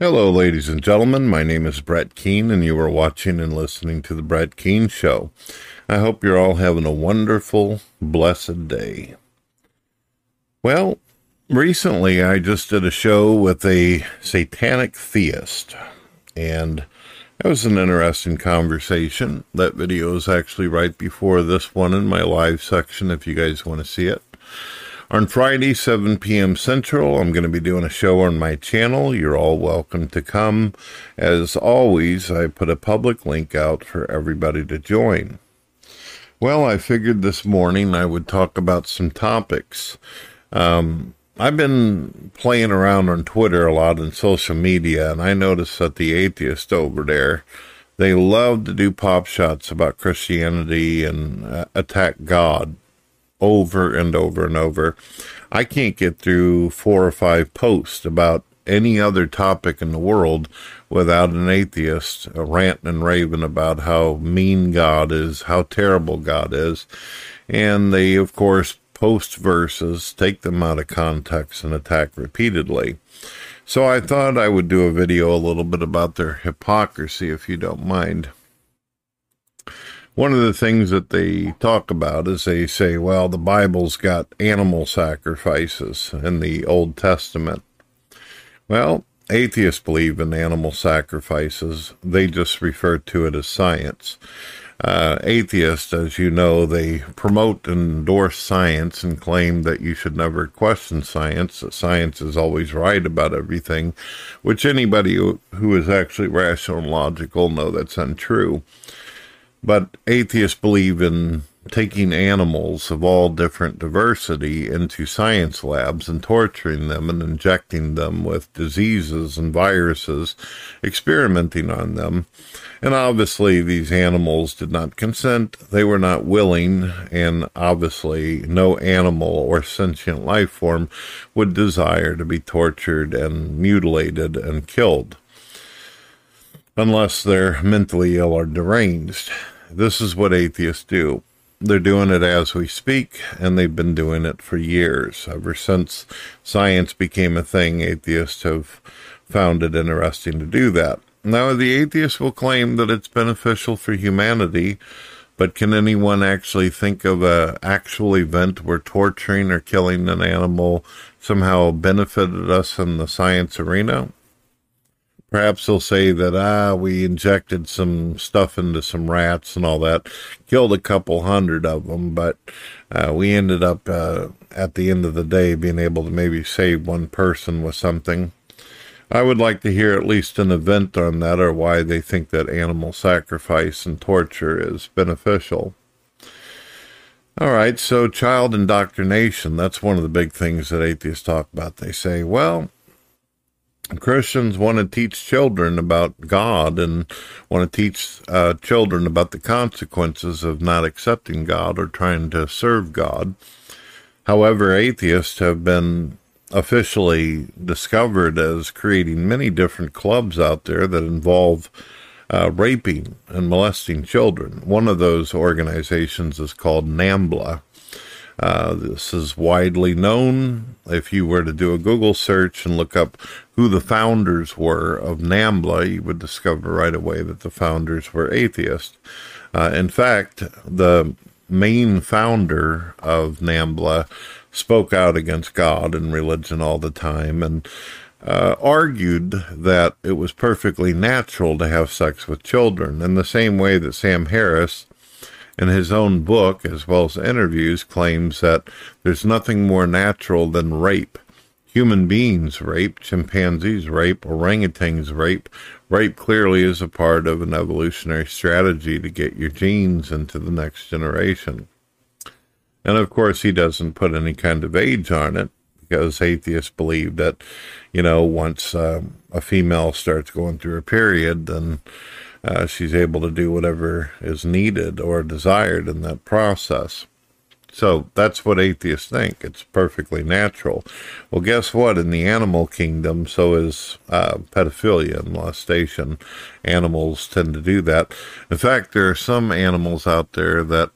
Hello, ladies and gentlemen. My name is Brett Keane, and you are watching and listening to The Brett Keane Show. I hope you're all having a wonderful, blessed day. Well, recently I just did a show with a satanic theist, and that was an interesting conversation. That video is actually right before this one in my live section if you guys want to see it. On Friday, 7 p.m. Central, I'm going to be doing a show on my channel. You're all welcome to come. As always, I put a public link out for everybody to join. Well, I figured this morning I would talk about some topics. Um, I've been playing around on Twitter a lot and social media, and I noticed that the atheists over there, they love to do pop shots about Christianity and uh, attack God over and over and over. I can't get through four or five posts about any other topic in the world without an atheist uh, ranting and raving about how mean God is, how terrible God is. And they, of course, post verses, take them out of context, and attack repeatedly. So I thought I would do a video a little bit about their hypocrisy, if you don't mind one of the things that they talk about is they say, well, the Bible's got animal sacrifices in the Old Testament. Well, atheists believe in animal sacrifices, they just refer to it as science. Uh, atheists, as you know, they promote and endorse science and claim that you should never question science, that science is always right about everything, which anybody who, is actually rational and logical know that's untrue. But atheists believe in taking animals of all different diversity into science labs and torturing them and injecting them with diseases and viruses, experimenting on them. And obviously, these animals did not consent, they were not willing, and obviously, no animal or sentient life form would desire to be tortured and mutilated and killed unless they're mentally ill or deranged. This is what atheists do. They're doing it as we speak, and they've been doing it for years. Ever since science became a thing, atheists have found it interesting to do that. Now, the atheists will claim that it's beneficial for humanity, but can anyone actually think of a actual event where torturing or killing an animal somehow benefited us in the science arena? Perhaps they'll say that, ah, we injected some stuff into some rats and all that, killed a couple hundred of them, but uh, we ended up uh, at the end of the day being able to maybe save one person with something. I would like to hear at least an event on that or why they think that animal sacrifice and torture is beneficial. All right, so child indoctrination, that's one of the big things that atheists talk about. They say, well, Christians want to teach children about God and want to teach uh, children about the consequences of not accepting God or trying to serve God. However, atheists have been officially discovered as creating many different clubs out there that involve uh, raping and molesting children. One of those organizations is called NAMBLA, uh, this is widely known. If you were to do a Google search and look up who the founders were of NAMBLA, you would discover right away that the founders were atheists. Uh, in fact, the main founder of NAMBLA spoke out against God and religion all the time and uh, argued that it was perfectly natural to have sex with children, in the same way that Sam Harris in his own book, as well as interviews, claims that there's nothing more natural than rape. Human beings rape, chimpanzees rape, orangutans rape. Rape clearly is a part of an evolutionary strategy to get your genes into the next generation. And of course, he doesn't put any kind of age on it because atheists believe that, you know, once uh, a female starts going through a period, then uh, she's able to do whatever is needed or desired in that process. So that's what atheists think. It's perfectly natural. Well, guess what? In the animal kingdom, so is uh, pedophilia and molestation. Animals tend to do that. In fact, there are some animals out there that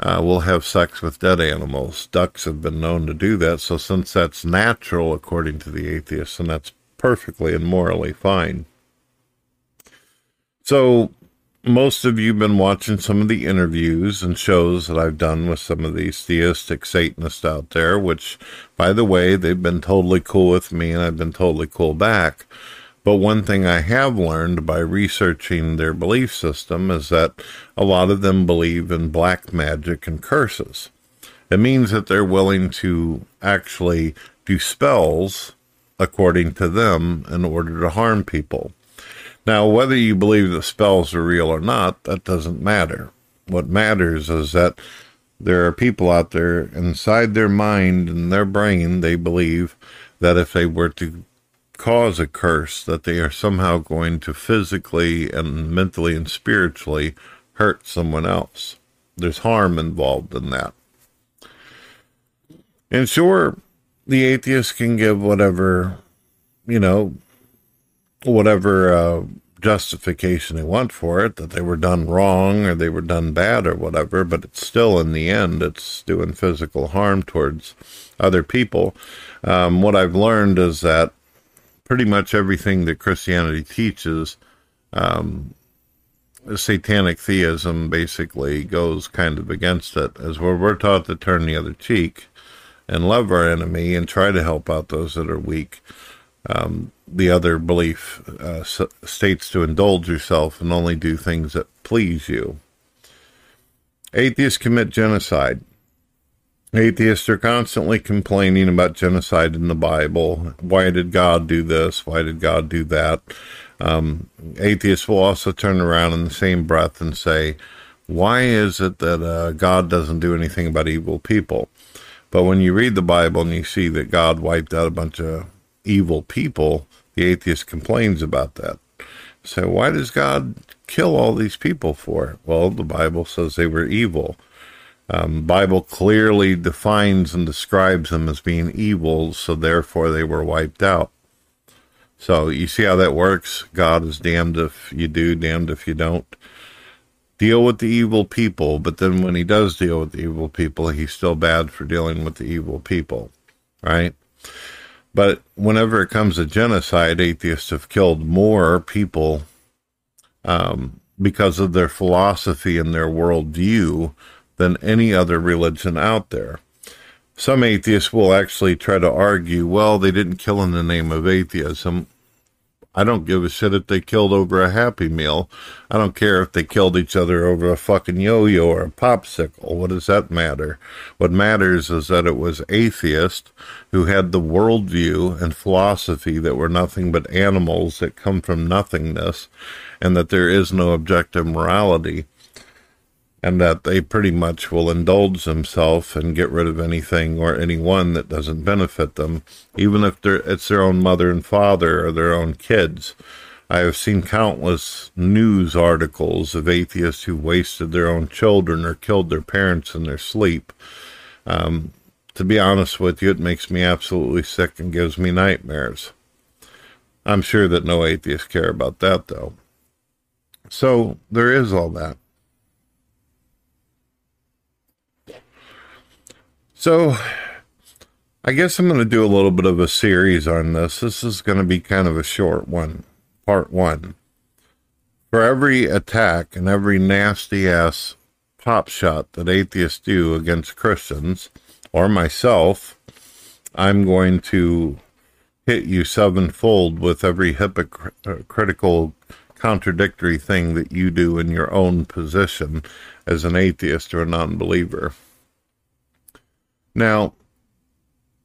uh, will have sex with dead animals. Ducks have been known to do that. So, since that's natural, according to the atheists, and that's perfectly and morally fine. So, most of you have been watching some of the interviews and shows that I've done with some of these theistic Satanists out there, which, by the way, they've been totally cool with me and I've been totally cool back. But one thing I have learned by researching their belief system is that a lot of them believe in black magic and curses. It means that they're willing to actually do spells, according to them, in order to harm people. Now, whether you believe the spells are real or not, that doesn't matter. What matters is that there are people out there inside their mind and their brain, they believe that if they were to cause a curse, that they are somehow going to physically and mentally and spiritually hurt someone else. There's harm involved in that. And sure, the atheist can give whatever, you know, whatever uh, justification they want for it, that they were done wrong or they were done bad or whatever, but it's still in the end, it's doing physical harm towards other people. Um, what I've learned is that pretty much everything that Christianity teaches, um, satanic theism basically goes kind of against it, as where we're taught to turn the other cheek and love our enemy and try to help out those that are weak. Um, the other belief uh, states to indulge yourself and only do things that please you. Atheists commit genocide. Atheists are constantly complaining about genocide in the Bible. Why did God do this? Why did God do that? Um, atheists will also turn around in the same breath and say, Why is it that uh, God doesn't do anything about evil people? But when you read the Bible and you see that God wiped out a bunch of evil people, the atheist complains about that. So, why does God kill all these people for? Well, the Bible says they were evil. Um, Bible clearly defines and describes them as being evil, so therefore they were wiped out. So you see how that works? God is damned if you do, damned if you don't. Deal with the evil people, but then when he does deal with the evil people, he's still bad for dealing with the evil people, right? But whenever it comes to genocide, atheists have killed more people um, because of their philosophy and their worldview than any other religion out there. Some atheists will actually try to argue, well, they didn't kill in the name of atheism. I don't give a shit if they killed over a Happy Meal. I don't care if they killed each other over a fucking yo yo or a popsicle. What does that matter? What matters is that it was atheists who had the worldview and philosophy that were nothing but animals that come from nothingness and that there is no objective morality and that they pretty much will indulge themselves and get rid of anything or anyone that doesn't benefit them, even if it's their own mother and father or their own kids. I have seen countless news articles of atheists who wasted their own children or killed their parents in their sleep. Um, to be honest with you, it makes me absolutely sick and gives me nightmares. I'm sure that no atheists care about that, though. So there is all that. So, I guess I'm going to do a little bit of a series on this. This is going to be kind of a short one, part one. For every attack and every nasty ass pop shot that atheists do against Christians or myself, I'm going to hit you sevenfold with every hypocritical, contradictory thing that you do in your own position as an atheist or a non believer. Now,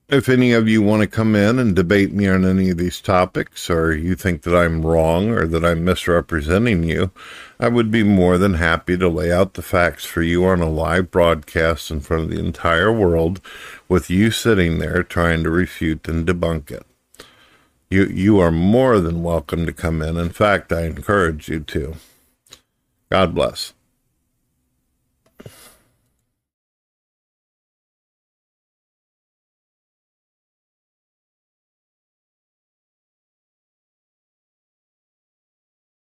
if any of you want to come in and debate me on any of these topics, or you think that I'm wrong or that I'm misrepresenting you, I would be more than happy to lay out the facts for you on a live broadcast in front of the entire world with you sitting there trying to refute and debunk it. You, you are more than welcome to come in. In fact, I encourage you to. God bless.